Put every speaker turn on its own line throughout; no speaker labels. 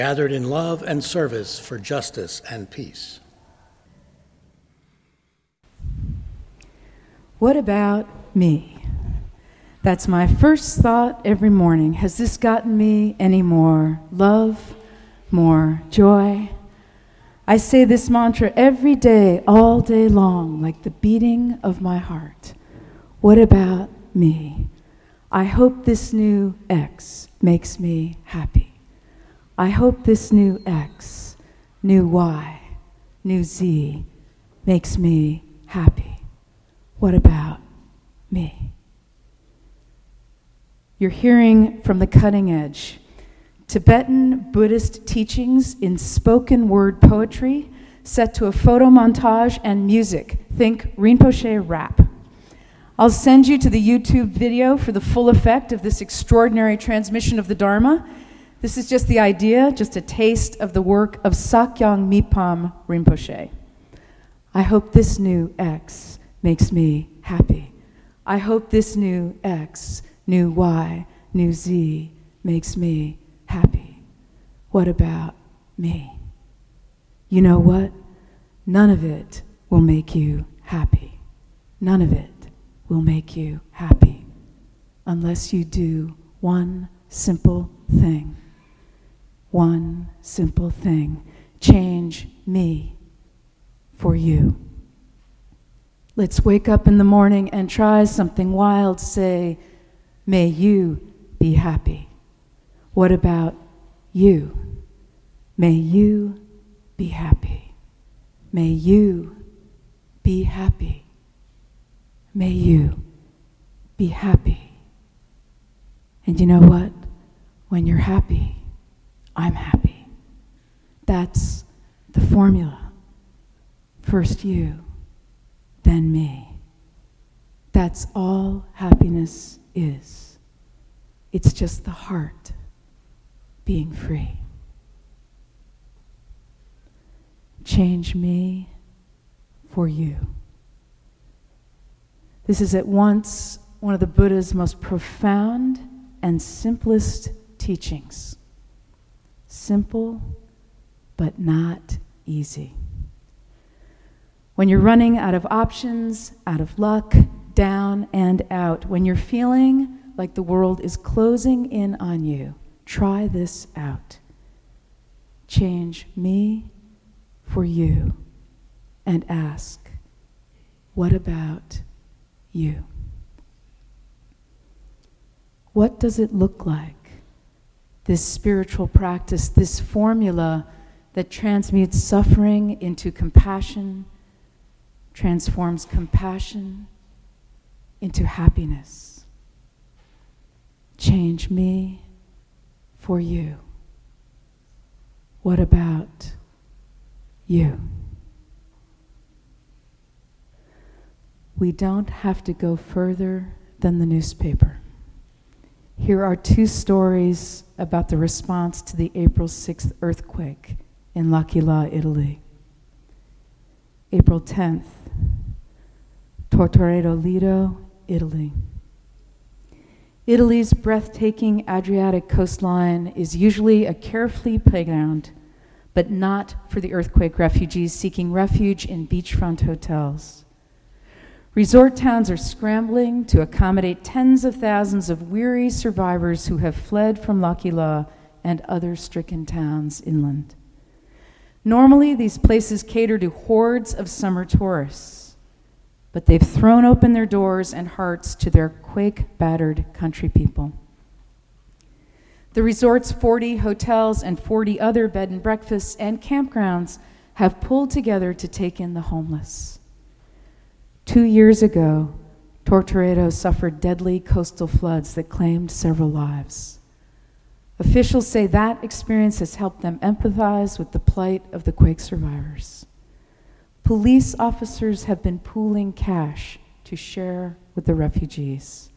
gathered in love and service for justice and peace.
What about me? That's my first thought every morning. Has this gotten me any more love, more joy? I say this mantra every day, all day long, like the beating of my heart. What about me? I hope this new X makes me happy. I hope this new X, new Y, new Z makes me happy. What about me? You're hearing from the cutting edge Tibetan Buddhist teachings in spoken word poetry set to a photo montage and music. Think Rinpoche rap. I'll send you to the YouTube video for the full effect of this extraordinary transmission of the Dharma this is just the idea, just a taste of the work of Sakyong Mipam Rinpoche. I hope this new X makes me happy. I hope this new X, new Y, new Z makes me happy. What about me? You know what? None of it will make you happy. None of it will make you happy unless you do one simple thing one simple thing change me for you. Let's wake up in the morning and try something wild. Say, May you be happy. What about you? May you be happy. May you be happy. May you be happy. And you know what? When you're happy, I'm happy. That's the formula. First you, then me. That's all happiness is. It's just the heart being free. Change me for you. This is at once one of the Buddha's most profound and simplest teachings. Simple, but not easy. When you're running out of options, out of luck, down and out, when you're feeling like the world is closing in on you, try this out. Change me for you and ask, What about you? What does it look like? This spiritual practice, this formula that transmutes suffering into compassion, transforms compassion into happiness. Change me for you. What about you? We don't have to go further than the newspaper. Here are two stories about the response to the April 6th earthquake in L'Aquila, Italy. April 10th, Tortoreto Lido, Italy. Italy's breathtaking Adriatic coastline is usually a carefree playground, but not for the earthquake refugees seeking refuge in beachfront hotels. Resort towns are scrambling to accommodate tens of thousands of weary survivors who have fled from L'Aquila and other stricken towns inland. Normally, these places cater to hordes of summer tourists, but they've thrown open their doors and hearts to their quake battered country people. The resort's 40 hotels and 40 other bed and breakfasts and campgrounds have pulled together to take in the homeless. Two years ago, Tortoreto suffered deadly coastal floods that claimed several lives. Officials say that experience has helped them empathize with the plight of the quake survivors. Police officers have been pooling cash to share with the refugees.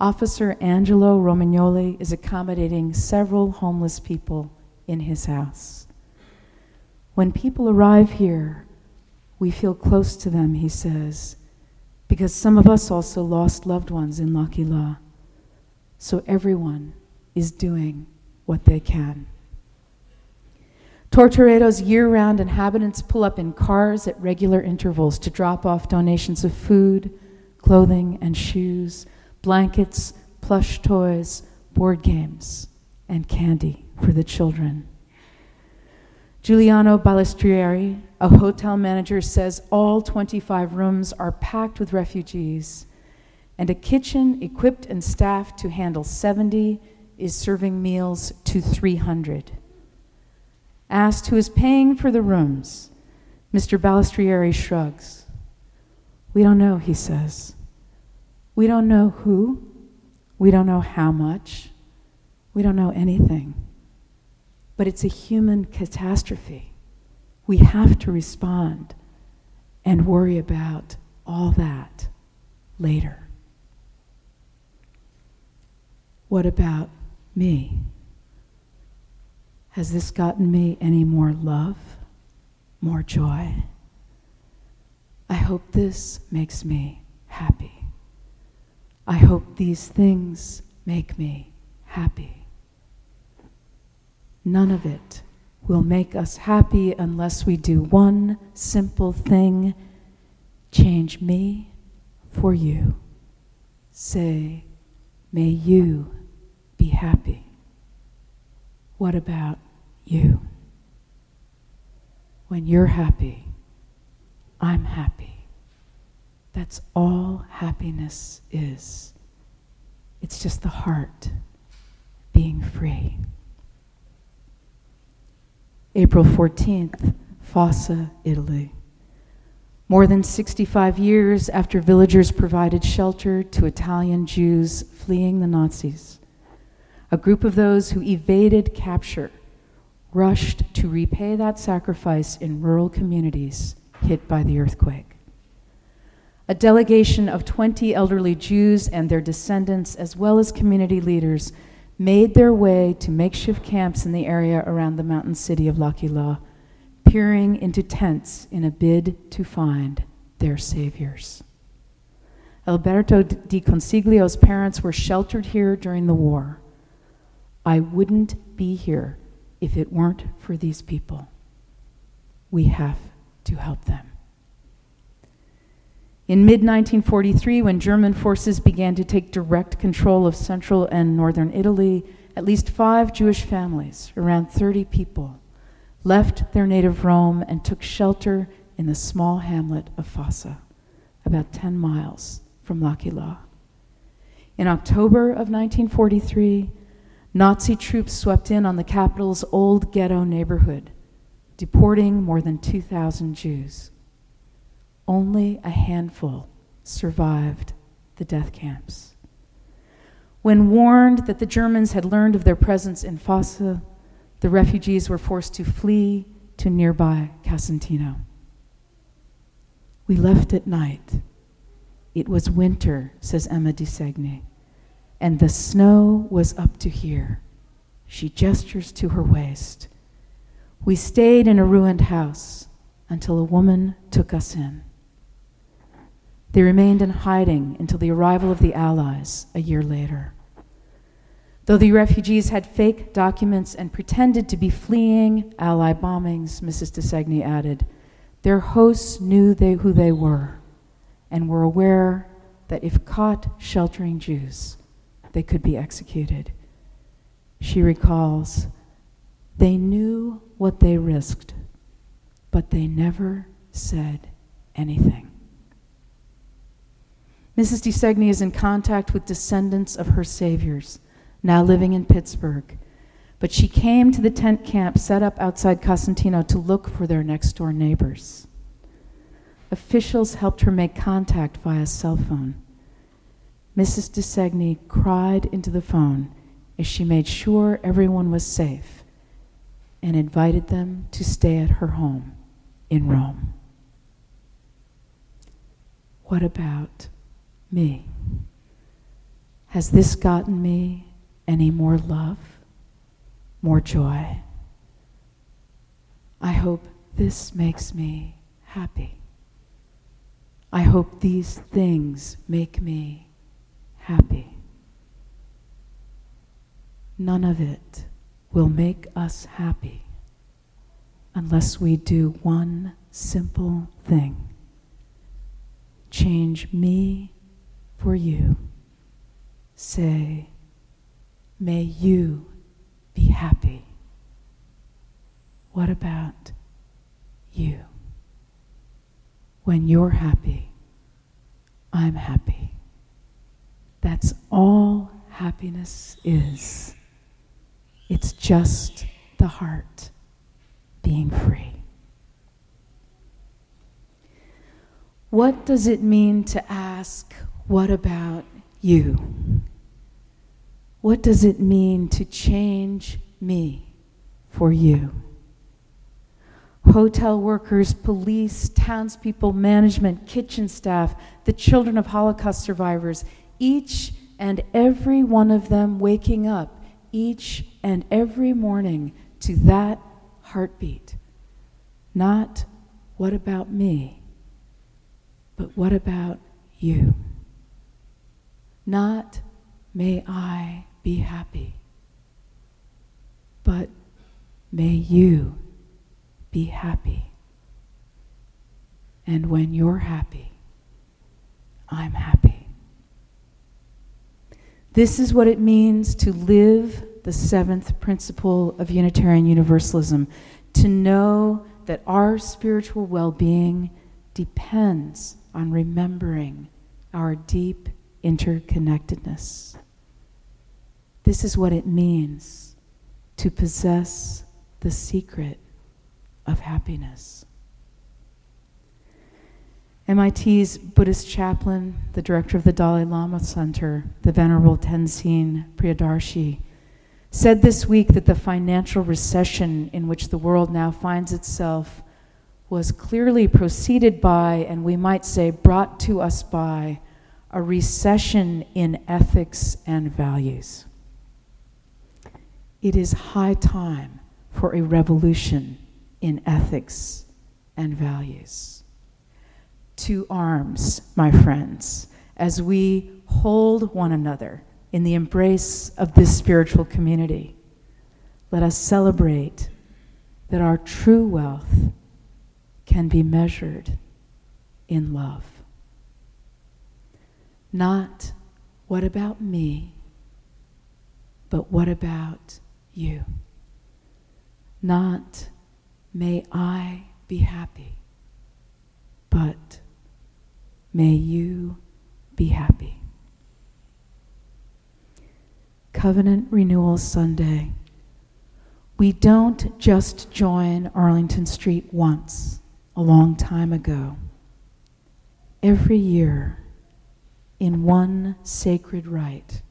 Officer Angelo Romagnoli is accommodating several homeless people in his house. When people arrive here, we feel close to them, he says, because some of us also lost loved ones in L'Aquila. So everyone is doing what they can. Tortoreto's year round inhabitants pull up in cars at regular intervals to drop off donations of food, clothing, and shoes, blankets, plush toys, board games, and candy for the children. Giuliano Balestrieri, a hotel manager, says all 25 rooms are packed with refugees, and a kitchen equipped and staffed to handle 70 is serving meals to 300. Asked who is paying for the rooms, Mr. Balestrieri shrugs. We don't know, he says. We don't know who. We don't know how much. We don't know anything. But it's a human catastrophe. We have to respond and worry about all that later. What about me? Has this gotten me any more love, more joy? I hope this makes me happy. I hope these things make me happy. None of it will make us happy unless we do one simple thing change me for you. Say, may you be happy. What about you? When you're happy, I'm happy. That's all happiness is. It's just the heart being free. April 14th, Fossa, Italy. More than 65 years after villagers provided shelter to Italian Jews fleeing the Nazis, a group of those who evaded capture rushed to repay that sacrifice in rural communities hit by the earthquake. A delegation of 20 elderly Jews and their descendants, as well as community leaders, made their way to makeshift camps in the area around the mountain city of L'Aquila, peering into tents in a bid to find their saviors. Alberto di Consiglio's parents were sheltered here during the war. I wouldn't be here if it weren't for these people. We have to help them. In mid 1943, when German forces began to take direct control of central and northern Italy, at least five Jewish families, around 30 people, left their native Rome and took shelter in the small hamlet of Fossa, about 10 miles from L'Aquila. In October of 1943, Nazi troops swept in on the capital's old ghetto neighborhood, deporting more than 2,000 Jews. Only a handful survived the death camps. When warned that the Germans had learned of their presence in Fossa, the refugees were forced to flee to nearby Casentino. We left at night. It was winter, says Emma de Segni, and the snow was up to here. She gestures to her waist. We stayed in a ruined house until a woman took us in. They remained in hiding until the arrival of the Allies a year later. Though the refugees had fake documents and pretended to be fleeing Allied bombings, Mrs. de Segni added, their hosts knew they, who they were and were aware that if caught sheltering Jews, they could be executed. She recalls, they knew what they risked, but they never said anything. Mrs. de Segni is in contact with descendants of her saviors, now living in Pittsburgh. But she came to the tent camp set up outside Casentino to look for their next door neighbors. Officials helped her make contact via cell phone. Mrs. de Segni cried into the phone, as she made sure everyone was safe and invited them to stay at her home in Rome. What about me? Has this gotten me any more love, more joy? I hope this makes me happy. I hope these things make me happy. None of it will make us happy unless we do one simple thing change me for you. Say, may you be happy. What about you? When you're happy, I'm happy. That's all happiness is. It's just the heart being free. What does it mean to ask, What about you? What does it mean to change me for you? Hotel workers, police, townspeople, management, kitchen staff, the children of Holocaust survivors, each and every one of them waking up each and every morning to that heartbeat. Not, what about me? But what about you? Not, may I be happy, but may you be happy. And when you're happy, I'm happy. This is what it means to live the seventh principle of Unitarian Universalism to know that our spiritual well being depends on remembering our deep interconnectedness. This is what it means to possess the secret of happiness. MIT's Buddhist chaplain, the director of the Dalai Lama Center, the Venerable Tenzin Priyadarshi, said this week that the financial recession in which the world now finds itself was clearly proceeded by, and we might say brought to us by, a recession in ethics and values. It is high time for a revolution in ethics and values. To arms, my friends, as we hold one another in the embrace of this spiritual community. Let us celebrate that our true wealth can be measured in love. Not what about me, but what about you? Not may I be happy, but may you be happy. Covenant Renewal Sunday. We don't just join Arlington Street once a long time ago. Every year, in one sacred rite,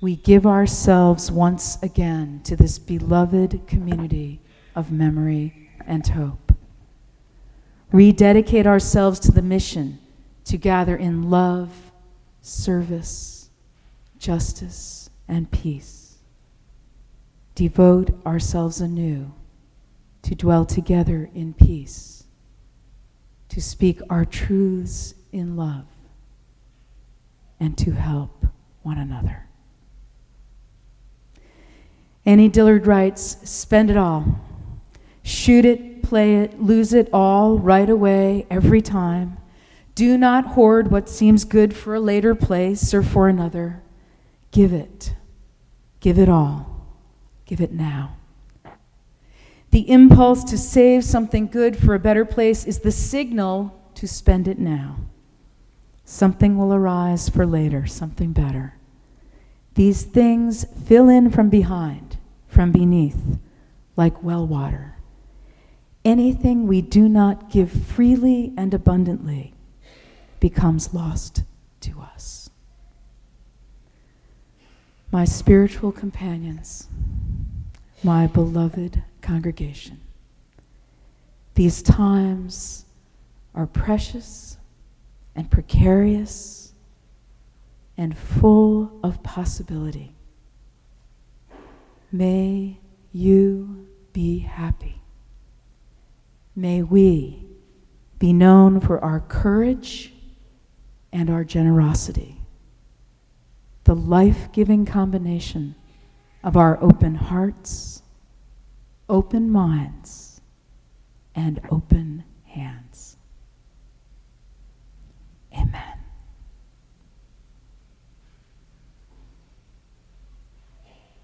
we give ourselves once again to this beloved community of memory and hope. Rededicate ourselves to the mission to gather in love, service, justice, and peace. Devote ourselves anew to dwell together in peace to speak our truths in love, and to help one another. Annie Dillard writes Spend it all. Shoot it, play it, lose it all right away, every time. Do not hoard what seems good for a later place or for another. Give it. Give it all. Give it now. The impulse to save something good for a better place is the signal to spend it now. Something will arise for later, something better. These things fill in from behind, from beneath, like well water. Anything we do not give freely and abundantly becomes lost to us. my spiritual companions, my beloved congregation. These times are precious and precarious and full of possibility. May you be happy. May we be known for our courage and our generosity the life giving combination of our open hearts, open minds, and open hands. Amen.